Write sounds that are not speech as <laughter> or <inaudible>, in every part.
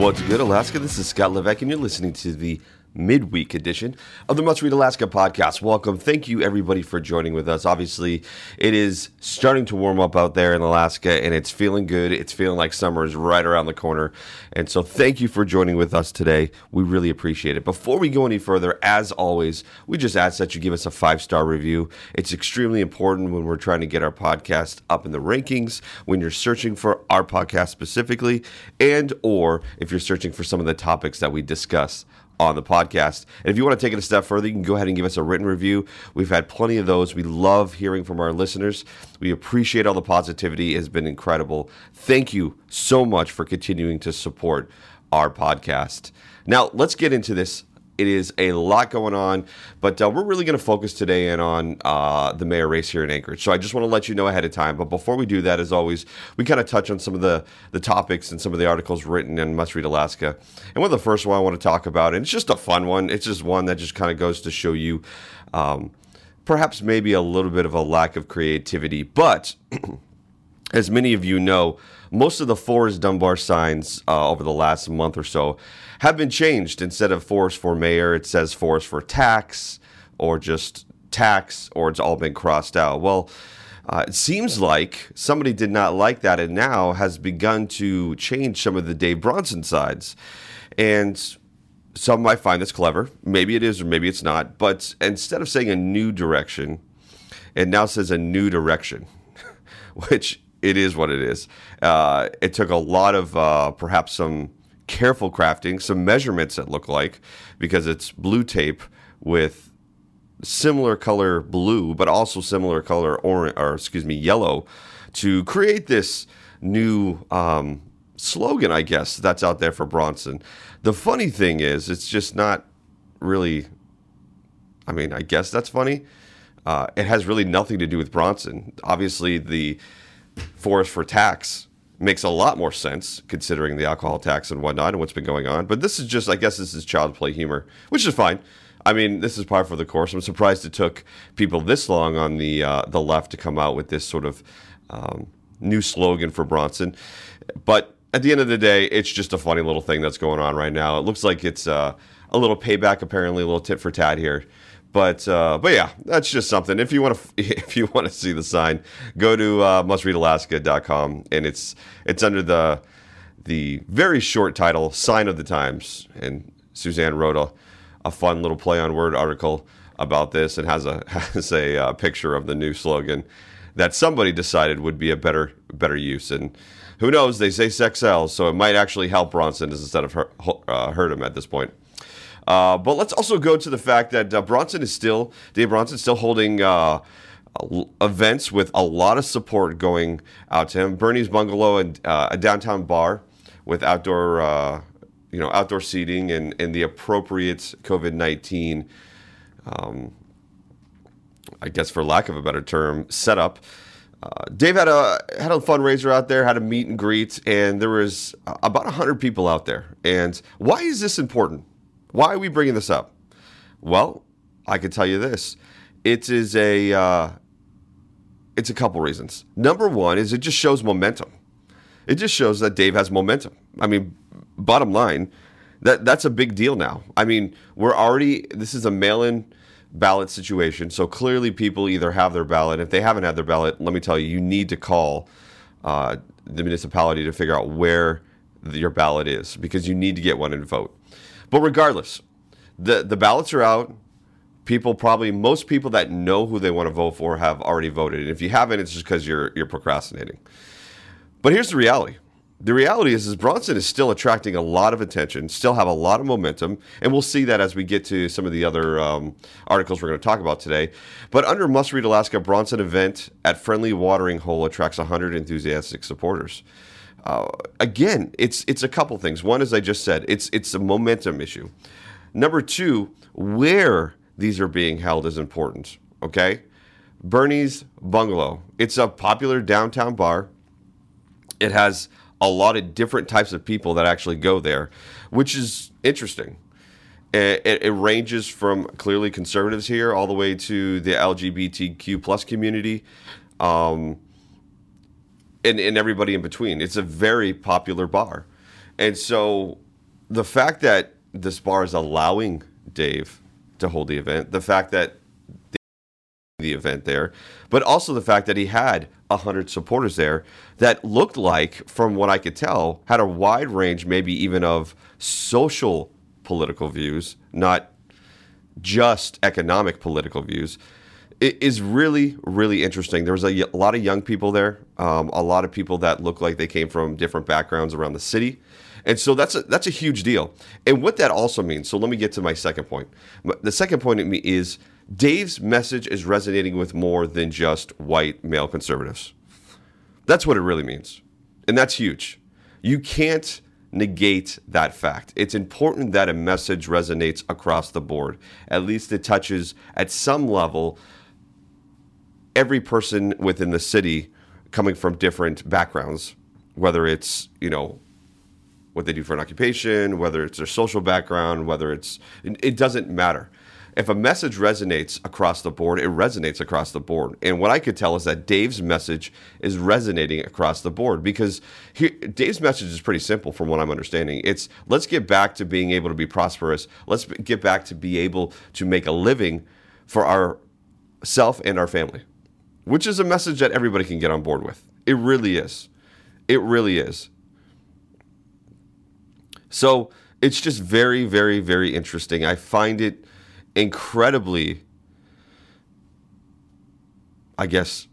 What's good, Alaska? This is Scott Levesque, and you're listening to the midweek edition of the Must Read Alaska podcast. Welcome. Thank you, everybody, for joining with us. Obviously, it is starting to warm up out there in Alaska, and it's feeling good. It's feeling like summer is right around the corner. And so, thank you for joining with us today. We really appreciate it. Before we go any further, as always, we just ask that you give us a five star review. It's extremely important when we're trying to get our podcast up in the rankings, when you're searching for our podcast specifically, and or if you're searching for some of the topics that we discuss on the podcast. And if you want to take it a step further, you can go ahead and give us a written review. We've had plenty of those. We love hearing from our listeners. We appreciate all the positivity. It has been incredible. Thank you so much for continuing to support our podcast. Now, let's get into this it is a lot going on, but uh, we're really going to focus today in on uh, the mayor race here in Anchorage. So I just want to let you know ahead of time. But before we do that, as always, we kind of touch on some of the, the topics and some of the articles written in Must Read Alaska. And one of the first one I want to talk about, and it's just a fun one. It's just one that just kind of goes to show you um, perhaps maybe a little bit of a lack of creativity. But <clears throat> as many of you know, most of the Forrest Dunbar signs uh, over the last month or so have been changed. Instead of Forrest for mayor, it says Forrest for tax or just tax, or it's all been crossed out. Well, uh, it seems like somebody did not like that and now has begun to change some of the Dave Bronson sides. And some might find this clever. Maybe it is, or maybe it's not. But instead of saying a new direction, it now says a new direction, <laughs> which it is what it is. Uh, it took a lot of uh, perhaps some careful crafting, some measurements that look like, because it's blue tape with similar color blue, but also similar color orange, or excuse me, yellow, to create this new um, slogan, I guess, that's out there for Bronson. The funny thing is, it's just not really. I mean, I guess that's funny. Uh, it has really nothing to do with Bronson. Obviously, the Forrest for tax makes a lot more sense considering the alcohol tax and whatnot and what's been going on. But this is just, I guess, this is child play humor, which is fine. I mean, this is par for the course. I'm surprised it took people this long on the uh, the left to come out with this sort of um, new slogan for Bronson. But at the end of the day, it's just a funny little thing that's going on right now. It looks like it's uh, a little payback, apparently, a little tit for tat here. But uh, but yeah, that's just something. If you want to <laughs> if you want to see the sign, go to uh, mustreadalaska.com and it's it's under the the very short title "Sign of the Times." And Suzanne wrote a, a fun little play on word article about this and has a <laughs> has a uh, picture of the new slogan that somebody decided would be a better better use. And who knows? They say sex sells, so it might actually help Bronson instead of uh, hurt him at this point. Uh, but let's also go to the fact that uh, Bronson is still Dave Bronson still holding uh, events with a lot of support going out to him. Bernie's Bungalow and uh, a downtown bar with outdoor uh, you know outdoor seating and, and the appropriate COVID nineteen. Um, I guess, for lack of a better term, setup. Uh, Dave had a had a fundraiser out there, had a meet and greet, and there was about hundred people out there. And why is this important? Why are we bringing this up? Well, I can tell you this: it is a uh, it's a couple reasons. Number one is it just shows momentum. It just shows that Dave has momentum. I mean, bottom line, that that's a big deal now. I mean, we're already this is a mail-in ballot situation, so clearly people either have their ballot. If they haven't had their ballot, let me tell you, you need to call uh, the municipality to figure out where your ballot is because you need to get one and vote. But regardless, the the ballots are out. People probably most people that know who they want to vote for have already voted. And if you haven't, it's just because you're you're procrastinating. But here's the reality: the reality is, is Bronson is still attracting a lot of attention, still have a lot of momentum, and we'll see that as we get to some of the other um, articles we're going to talk about today. But under Must Read Alaska, Bronson event at Friendly Watering Hole attracts 100 enthusiastic supporters. Uh, again, it's it's a couple things. One, as I just said, it's it's a momentum issue. Number two, where these are being held is important. Okay, Bernie's Bungalow. It's a popular downtown bar. It has a lot of different types of people that actually go there, which is interesting. It, it, it, ranges from clearly conservatives here all the way to the LGBTQ plus community, um, and, and everybody in between. It's a very popular bar, and so the fact that this bar is allowing Dave to hold the event, the fact that the event there, but also the fact that he had 100 supporters there that looked like, from what I could tell, had a wide range, maybe even of social political views, not just economic political views. It is really, really interesting. There was a, lot of young people there, um, a lot of people that look like they came from different backgrounds around the city. And so that's a, that's a huge deal. And what that also means, so let me get to my second point. The second point is Dave's message is resonating with more than just white male conservatives. That's what it really means. And that's huge. You can't negate that fact. It's important that a message resonates across the board. At least it touches at some level every person within the city coming from different backgrounds, whether it's, you know, what they do for an occupation, whether it's their social background, whether it's, it doesn't matter if a message resonates across the board, it resonates across the board. And what I could tell is that Dave's message is resonating across the board because he, Dave's message is pretty simple from what I'm understanding. It's let's get back to being able to be prosperous. Let's get back to be able to make a living for ourself and our family, which is a message that everybody can get on board with. It really is. It really is. So it's just very, very, very interesting. I find it incredibly, I guess,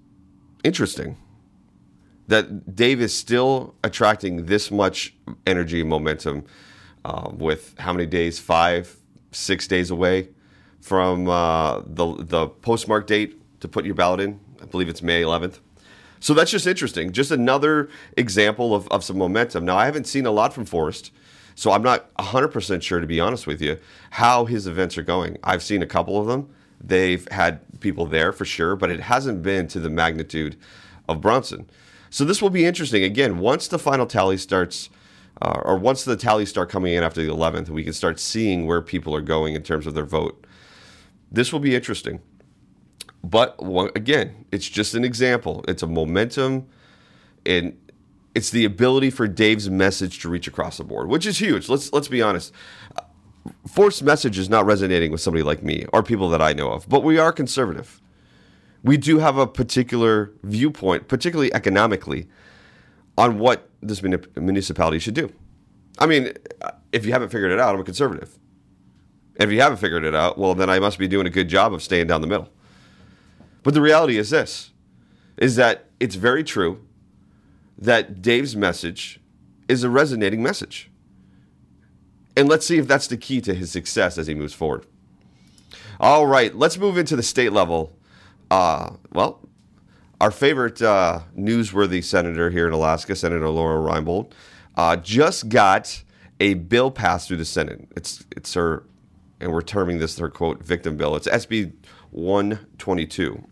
interesting that Dave is still attracting this much energy and momentum uh, with how many days? Five, six days away from uh, the the postmark date to put your ballot in. I believe it's May 11th. So that's just interesting. Just another example of, of some momentum. Now, I haven't seen a lot from Forrest. So I'm not 100% sure, to be honest with you, how his events are going. I've seen a couple of them. They've had people there for sure, but it hasn't been to the magnitude of Bronson. So this will be interesting. Again, once the final tally starts, uh, or once the tallies start coming in after the 11th, we can start seeing where people are going in terms of their vote. This will be interesting. But again, it's just an example. It's a momentum, and it's the ability for Dave's message to reach across the board, which is huge. Let's let's be honest. Forrest's message is not resonating with somebody like me or people that I know of, but we are conservative. We do have a particular viewpoint, particularly economically, on what this municipality should do. I mean, if you haven't figured it out, I'm a conservative. If you haven't figured it out, well, then I must be doing a good job of staying down the middle. But the reality is this is that it's very true that Dave's message is a resonating message. And let's see if that's the key to his success as he moves forward. All right, let's move into the state level. Uh, well, our favorite uh, newsworthy senator here in Alaska, Senator Lora Reinbold, uh, just got a bill passed through the Senate. It's it's her, and we're terming this her quote victim bill. It's SB 122,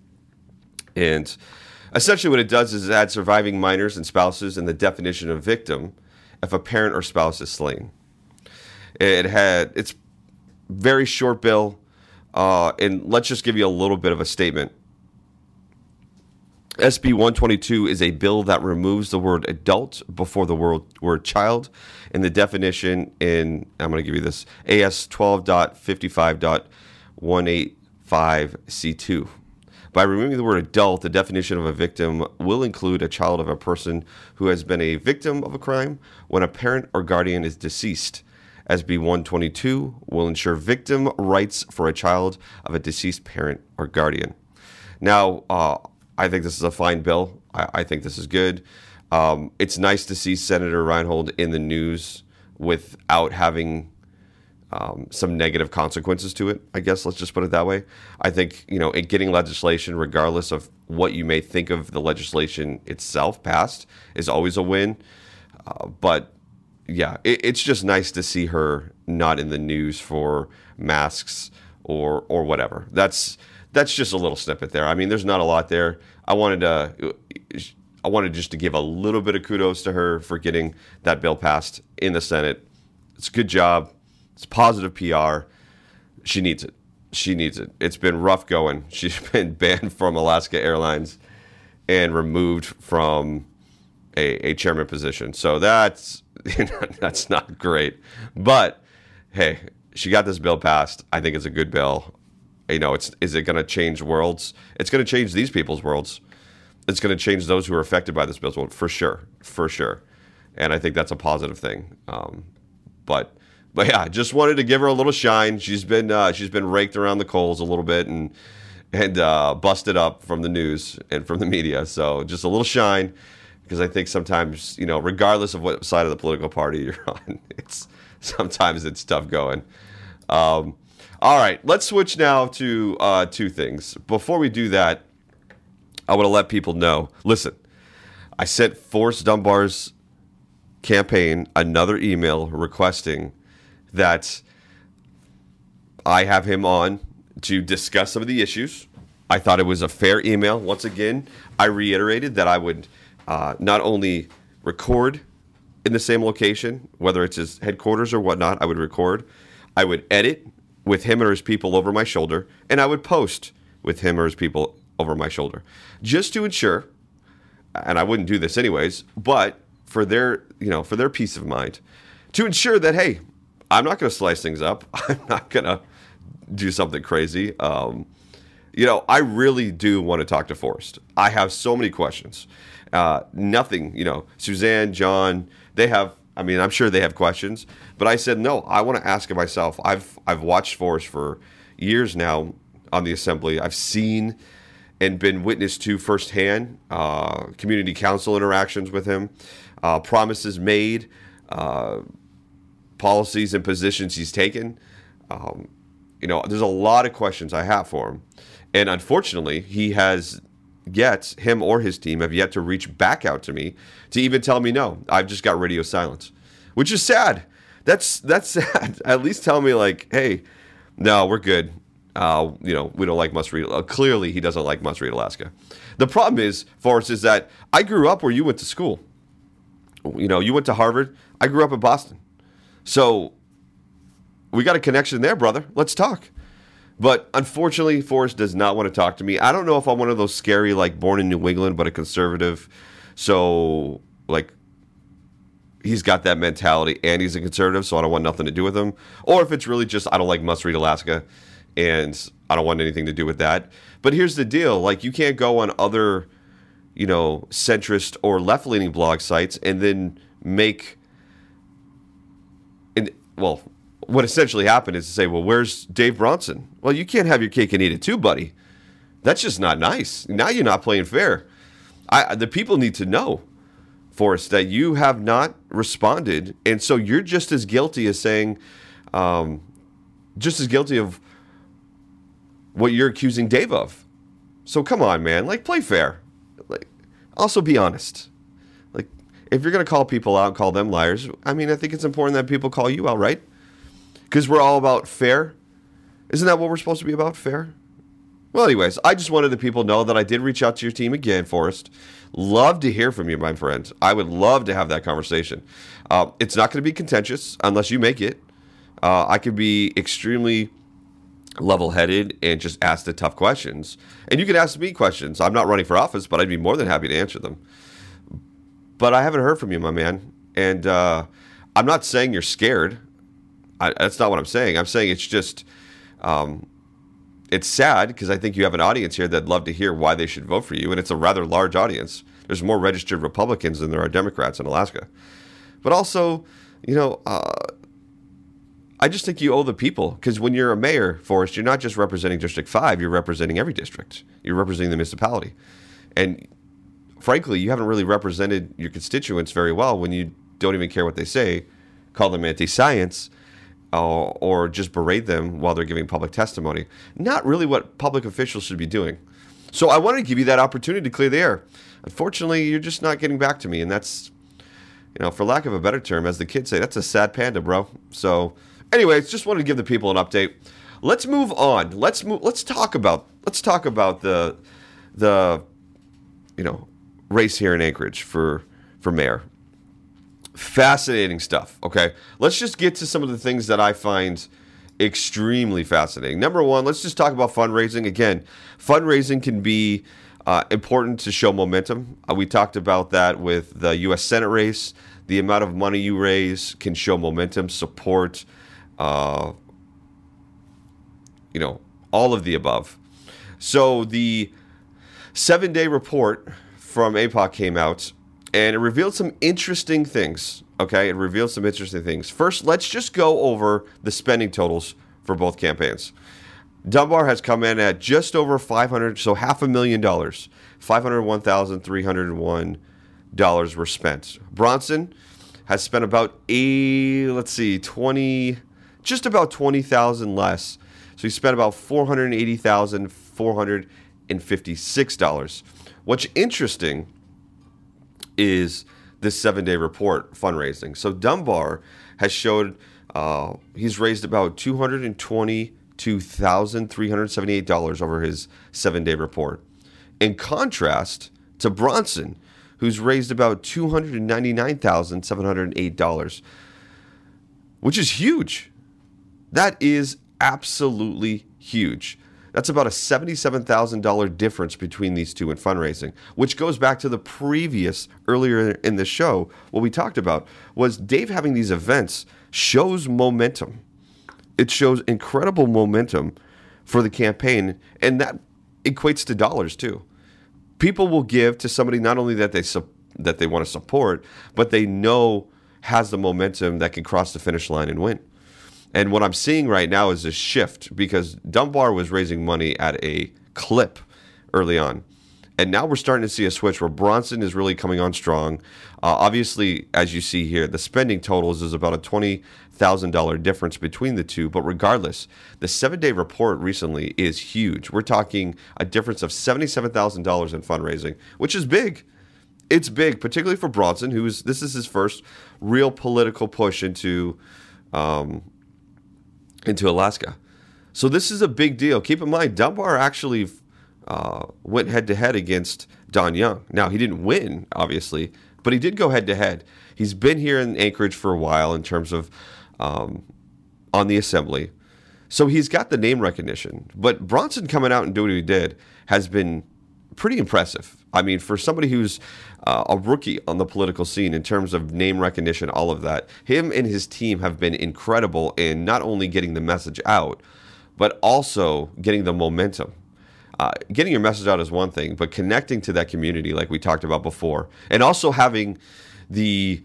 and Essentially, what it does is add surviving minors and spouses in the definition of victim if a parent or spouse is slain. It had it's very short bill, uh, and let's just give you a little bit of a statement. SB 122 is a bill that removes the word adult before the word, word child in the definition in, I'm going to give you this, AS 12.55.185C2. By removing the word adult, the definition of a victim will include a child of a person who has been a victim of a crime when a parent or guardian is deceased. SB 122 will ensure victim rights for a child of a deceased parent or guardian. Now, uh, I think this is a fine bill. I, I think this is good. Um, it's nice to see Senator Reinbold in the news without having um, some negative consequences to it. I guess let's just put it that way. I think you know, in getting legislation, regardless of what you may think of the legislation itself passed, is always a win. Uh, but yeah, it, it's just nice to see her not in the news for masks or or whatever. That's that's just a little snippet there. I mean, there's not a lot there. I wanted to I wanted just to give a little bit of kudos to her for getting that bill passed in the Senate. It's a good job. It's positive PR. She needs it. She needs it. It's been rough going. <laughs> She's been banned from Alaska Airlines and removed from a, a chairman position. So that's <laughs> that's not great. But hey, she got this bill passed. I think it's a good bill. You know, it's is it going to change worlds? It's going to change these people's worlds. It's going to change those who are affected by this bill for sure, for sure. And I think that's a positive thing. Um, but but yeah, just wanted to give her a little shine. She's been uh, she's been raked around the coals a little bit and and uh, busted up from the news and from the media. So just a little shine because I think sometimes you know, regardless of what side of the political party you're <laughs> on, it's sometimes it's tough going. Um, all right, let's switch now to uh, two things. Before we do that, I want to let people know. Listen, I sent Forrest Dunbar's campaign another email requesting that I have him on to discuss some of the issues. I thought it was a fair email. Once again, I reiterated that I would uh, not only record in the same location, whether it's his headquarters or whatnot, I would record. I would edit with him or his people over my shoulder, and I would post with him or his people over my shoulder, just to ensure. And I wouldn't do this anyways, but for their, you know, for their peace of mind, to ensure that hey, I'm not going to slice things up. <laughs> I'm not going to do something crazy. Um, you know, I really do want to talk to Forrest. I have so many questions. Uh, nothing, you know, Suzanne, John, they have. I mean, I'm sure they have questions, but I said no. I want to ask it myself. I've I've watched Forrest for years now on the assembly. I've seen and been witness to firsthand uh, community council interactions with him, uh, promises made. Policies and positions he's taken. Um, you know, there's a lot of questions I have for him, and unfortunately, he has yet him or his team have yet to reach back out to me to even tell me no. I've just got radio silence, which is sad. That's that's <laughs> sad. At least tell me like, hey, no, we're good. Uh, you know, we don't like must read. Uh, clearly, he doesn't like must read Alaska. The problem is, Forrest, is that I grew up where you went to school. You know, you went to Harvard. I grew up in Boston. So we got a connection there, brother. Let's talk. But unfortunately, Forrest does not want to talk to me. I don't know if I'm one of those scary, like born in New England but a conservative. So like he's got that mentality and he's a conservative, so I don't want nothing to do with him. Or if it's really just I don't like must read Alaska and I don't want anything to do with that. But here's the deal: like you can't go on other, you know, centrist or left leaning blog sites and then make well, what essentially happened is to say, well, where's Dave Bronson? Well, you can't have your cake and eat it too, buddy. That's just not nice. Now you're not playing fair. I, the people need to know, Forrest, that you have not responded, and so you're just as guilty as saying, um, just as guilty of what you're accusing Dave of. So come on, man. Like, play fair. Like, also be honest if you're going to call people out, and call them liars. I mean, I think it's important that people call you out, right? Because we're all about fair. Isn't that what we're supposed to be about? Fair. Well, anyways, I just wanted the people know that I did reach out to your team again, Forrest. Love to hear from you, my friend. I would love to have that conversation. Uh, it's not going to be contentious unless you make it. Uh, I could be extremely level headed and just ask the tough questions. And you can ask me questions. I'm not running for office, but I'd be more than happy to answer them but I haven't heard from you, my man. And uh, I'm not saying you're scared. I, that's not what I'm saying. I'm saying it's just, um, it's sad because I think you have an audience here that'd love to hear why they should vote for you, and it's a rather large audience. There's more registered Republicans than there are Democrats in Alaska. But also, you know, uh, I just think you owe the people because when you're a mayor, Forrest, you're not just representing District 5, you're representing every district. You're representing the municipality. And frankly, you haven't really represented your constituents very well when you don't even care what they say, call them anti-science, uh, or just berate them while they're giving public testimony. Not really what public officials should be doing. So I wanted to give you that opportunity to clear the air. Unfortunately, you're just not getting back to me, and that's, you know, for lack of a better term, as the kids say, that's a sad panda, bro. So, anyways, just wanted to give the people an update. Let's move on. Let's move. Let's talk about. Let's talk about the, the, you know, race here in Anchorage for for mayor. Fascinating stuff. Okay, let's just get to some of the things that I find extremely fascinating. Number one, let's just talk about fundraising. Again, fundraising can be uh, important to show momentum. Uh, we talked about that with the U.S. Senate race. The amount of money you raise can show momentum, support, uh, you know, all of the above. So the seven day report from APOC came out and it revealed some interesting things. Okay, it revealed some interesting things. First, let's just go over the spending totals for both campaigns. Dunbar has come in at just over 500, so half a million dollars. $501,301 were spent. Bronson has spent about a, let's see, 20, just about 20,000 less. So he spent about $480,456. What's interesting is this seven day report fundraising. So Dunbar has showed uh, he's raised about 220 $2,378 over his seven day report. In contrast to Bronson, who's raised about $299,708, which is huge. That is absolutely huge. That's about a $77,000 difference between these two in fundraising, which goes back to the previous earlier in the show. What we talked about was Dave having these events shows momentum it shows incredible momentum for the campaign, and that equates to dollars too. People will give to somebody not only that they su- that they want to support, but they know has the momentum that can cross the finish line and win. And what I'm seeing right now is a shift because Dunbar was raising money at a clip early on. And now we're starting to see a switch where Bronson is really coming on strong. Uh, obviously, as you see here, the spending totals is about a $20,000 difference between the two. But regardless, the seven day report recently is huge. We're talking a difference of $77,000 in fundraising, which is big. It's big, particularly for Bronson, who is this is his first real political push into um, into Alaska. So this is a big deal. Keep in mind, Dunbar actually uh, went head to head against Don Young. Now, he didn't win, obviously, but he did go head to head. He's been here in Anchorage for a while in terms of um, on the assembly. So he's got the name recognition. But Bronson coming out and doing what he did has been pretty impressive. I mean, for somebody who's uh, a rookie on the political scene in terms of name recognition, all of that, him and his team have been incredible in not only getting the message out, but also getting the momentum uh, getting your message out is one thing, but connecting to that community, like we talked about before, and also having the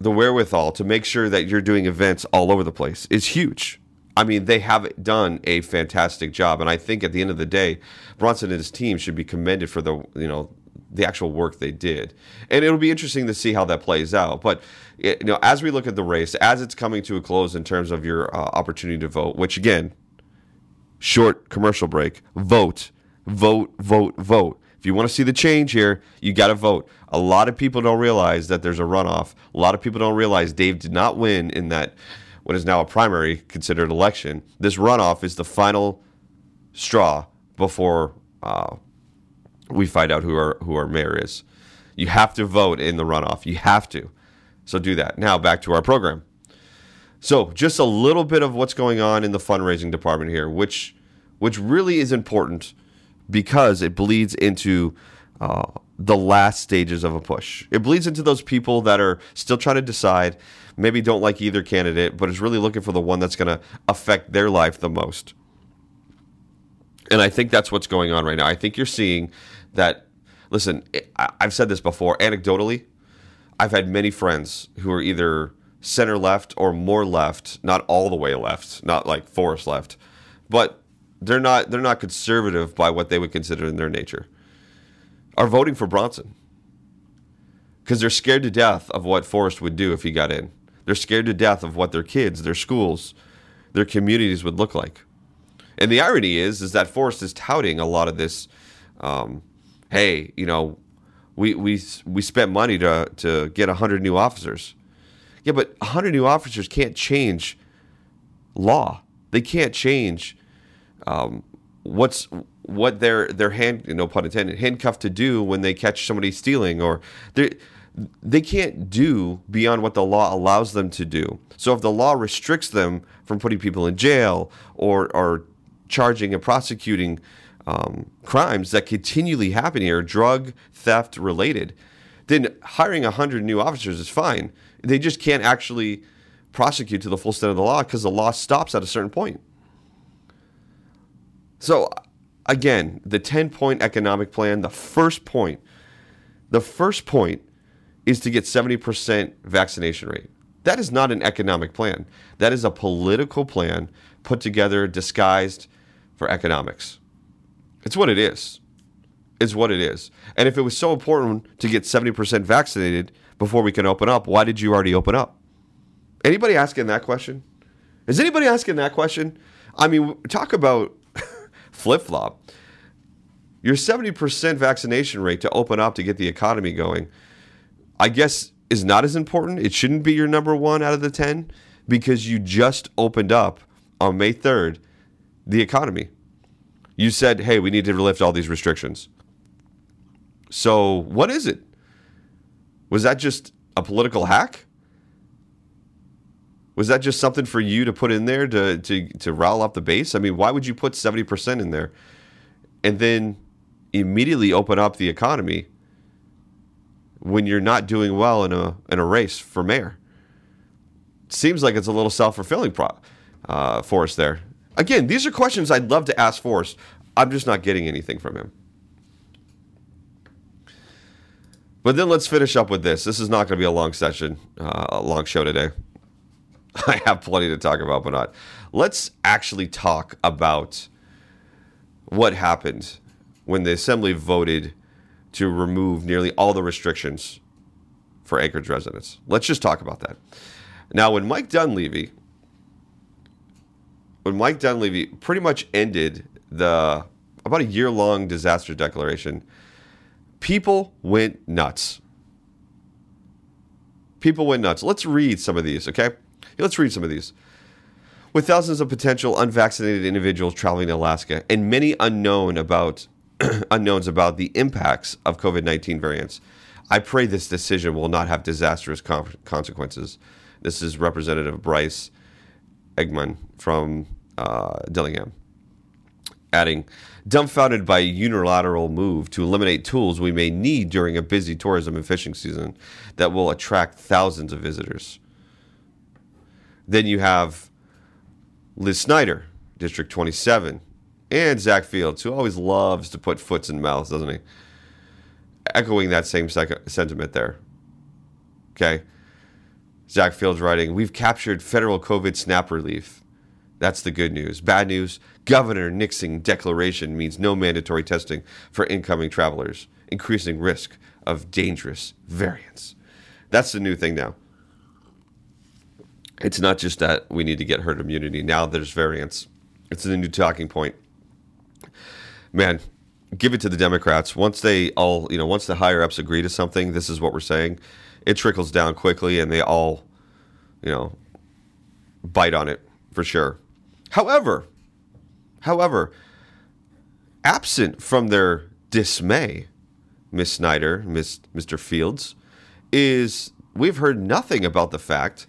the wherewithal to make sure that you're doing events all over the place is huge. I mean, they have done a fantastic job, and I think at the end of the day, Bronson and his team should be commended for the you know the actual work they did. And it'll be interesting to see how that plays out. But you know, as we look at the race, as it's coming to a close in terms of your uh, opportunity to vote, which again, short commercial break. Vote, vote, vote, vote. If you want to see the change here, you got to vote. A lot of people don't realize that there's a runoff. A lot of people don't realize Dave did not win in that what is now a primary considered election. This runoff is the final straw before uh, we find out who our who our mayor is. You have to vote in the runoff. You have to. So do that. Now back to our program. So, just a little bit of what's going on in the fundraising department here, which which really is important because it bleeds into uh, the last stages of a push. It bleeds into those people that are still trying to decide, maybe don't like either candidate, but is really looking for the one that's going to affect their life the most. And I think that's what's going on right now. I think you're seeing that. Listen, I've said this before. Anecdotally, I've had many friends who are either center left or more left, not all the way left, not like Forrest left, but they're not they're not conservative by what they would consider in their nature. Are voting for Bronson because they're scared to death of what Forrest would do if he got in. They're scared to death of what their kids, their schools, their communities would look like. And the irony is, is that Forrest is touting a lot of this. Um, hey, you know, we we we spent money to to get hundred new officers. Yeah, but hundred new officers can't change law. They can't change um, what's what they're they're hand no pun intended handcuffed to do when they catch somebody stealing or they they can't do beyond what the law allows them to do. So if the law restricts them from putting people in jail or or charging and prosecuting um, crimes that continually happen here, drug theft related, then hiring 100 new officers is fine. They just can't actually prosecute to the full extent of the law because the law stops at a certain point. So, again, the 10 point economic plan, the first point, the first point is to get 70% vaccination rate. That is not an economic plan. That is a political plan put together, disguised for economics. It's what it is. It's what it is. And if it was so important to get 70% vaccinated before we can open up, why did you already open up? Anybody asking that question? Is anybody asking that question? I mean, talk about flip flop. Your 70% vaccination rate to open up to get the economy going, I guess, is not as important. It shouldn't be your number one out of the 10 because you just opened up on May 3rd the economy. You said, hey, we need to lift all these restrictions. So, what is it? Was that just a political hack? Was that just something for you to put in there to, to, to rile up the base? I mean, why would you put 70% in there and then immediately open up the economy when you're not doing well in a, in a race for mayor? Seems like it's a little self fulfilling pro- uh, for us there. Again, these are questions I'd love to ask Forrest. I'm just not getting anything from him. But then let's finish up with this. This is not going to be a long session, uh, a long show today. <laughs> I have plenty to talk about, but not. Let's actually talk about what happened when the assembly voted to remove nearly all the restrictions for Anchorage residents. Let's just talk about that. Now, when Mike Dunleavy when Mike Dunleavy pretty much ended the about a year long disaster declaration, people went nuts. People went nuts. Let's read some of these, okay? Let's read some of these. With thousands of potential unvaccinated individuals traveling to Alaska and many unknown about <clears throat> unknowns about the impacts of COVID-19 variants, I pray this decision will not have disastrous consequences. This is Representative Bryce Edgmon from uh, Dillingham. Adding, dumbfounded by a unilateral move to eliminate tools we may need during a busy tourism and fishing season that will attract thousands of visitors. Then you have Liz Snyder, District 27, and Zach Fields, who always loves to put foots in mouths, doesn't he? Echoing that same sec- sentiment there. Okay. Zach Fields writing, We've captured federal COVID snap relief. That's the good news. Bad news Governor Nixon declaration means no mandatory testing for incoming travelers, increasing risk of dangerous variants. That's the new thing now. It's not just that we need to get herd immunity. Now there's variants. It's a new talking point. Man, give it to the Democrats. Once they all, you know, once the higher ups agree to something, this is what we're saying. It trickles down quickly and they all, you know, bite on it for sure. However, however, absent from their dismay, Miss Snyder, Miss Mr. Fields, is we've heard nothing about the fact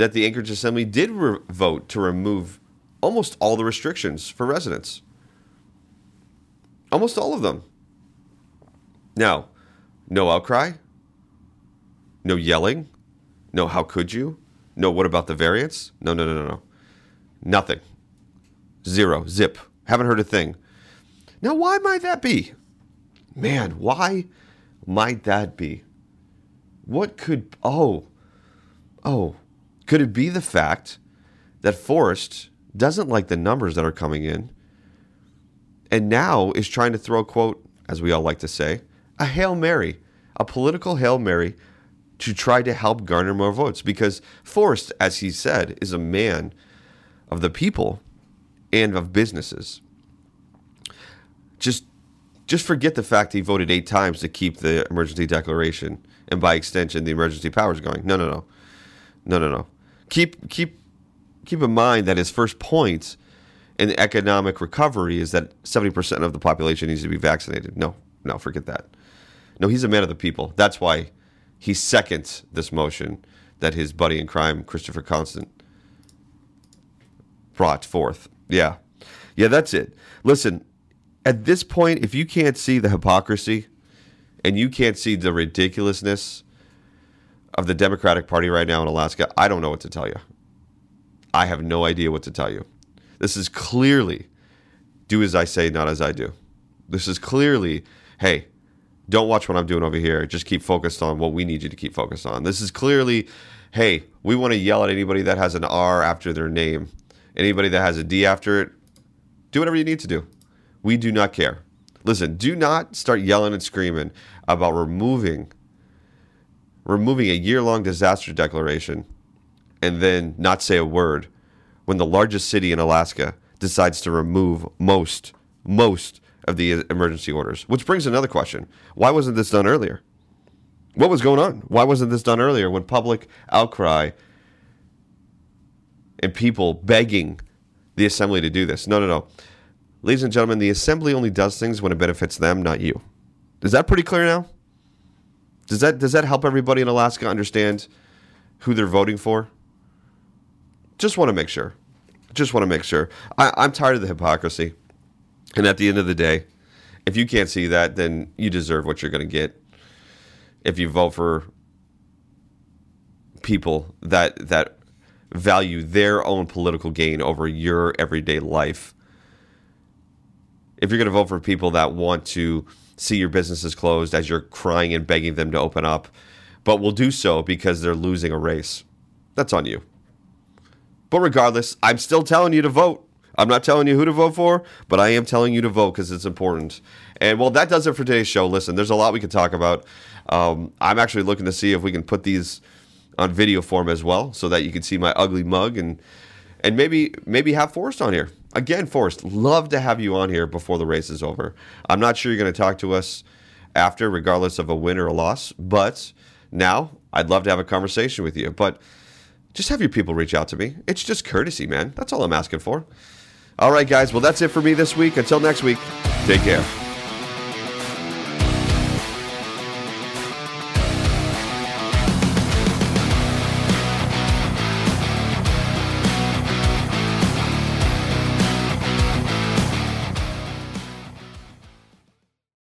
that the Anchorage Assembly did re- vote to remove almost all the restrictions for residents. Almost all of them. Now, no outcry, no yelling, no how could you, no what about the variants? No, no, no, no, no. Nothing. Zero. Zip. Haven't heard a thing. Now, why might that be? Man, why might that be? What could. Oh. Oh. Could it be the fact that Forrest doesn't like the numbers that are coming in and now is trying to throw, quote, as we all like to say, a Hail Mary, a political Hail Mary to try to help garner more votes because Forrest, as he said, is a man of the people and of businesses. Just just forget the fact he voted eight times to keep the emergency declaration and by extension the emergency powers going. No, no, no. No, no, no. Keep keep keep in mind that his first point in economic recovery is that 70% of the population needs to be vaccinated. No, no, forget that. No, he's a man of the people. That's why he seconds this motion that his buddy in crime, Christopher Constant, brought forth. Yeah. Yeah, that's it. Listen, at this point, if you can't see the hypocrisy and you can't see the ridiculousness of the Democratic Party right now in Alaska, I don't know what to tell you. I have no idea what to tell you. This is clearly do as I say, not as I do. This is clearly, hey, don't watch what I'm doing over here. Just keep focused on what we need you to keep focused on. This is clearly, hey, we want to yell at anybody that has an R after their name, anybody that has a D after it. Do whatever you need to do. We do not care. Listen, do not start yelling and screaming about removing removing a year-long disaster declaration and then not say a word when the largest city in Alaska decides to remove most most of the emergency orders. Which brings another question. Why wasn't this done earlier? What was going on? Why wasn't this done earlier when public outcry and people begging the assembly to do this? No, no, no. Ladies and gentlemen, the assembly only does things when it benefits them, not you. Is that pretty clear now? Does that does that help everybody in Alaska understand who they're voting for? Just want to make sure. Just want to make sure. I, I'm tired of the hypocrisy. And at the end of the day, if you can't see that, then you deserve what you're going to get. If you vote for people that that value their own political gain over your everyday life, if you're going to vote for people that want to see your businesses closed as you're crying and begging them to open up, but will do so because they're losing a race, that's on you. But regardless, I'm still telling you to vote. I'm not telling you who to vote for, but I am telling you to vote because it's important. And well, that does it for today's show. Listen, there's a lot we could talk about. Um, I'm actually looking to see if we can put these on video form as well, so that you can see my ugly mug and and maybe maybe have Forrest on here again. Forrest, love to have you on here before the race is over. I'm not sure you're going to talk to us after, regardless of a win or a loss, but now I'd love to have a conversation with you. But just have your people reach out to me. It's just courtesy, man. That's all I'm asking for. All right, guys. Well, that's it for me this week. Until next week, take care.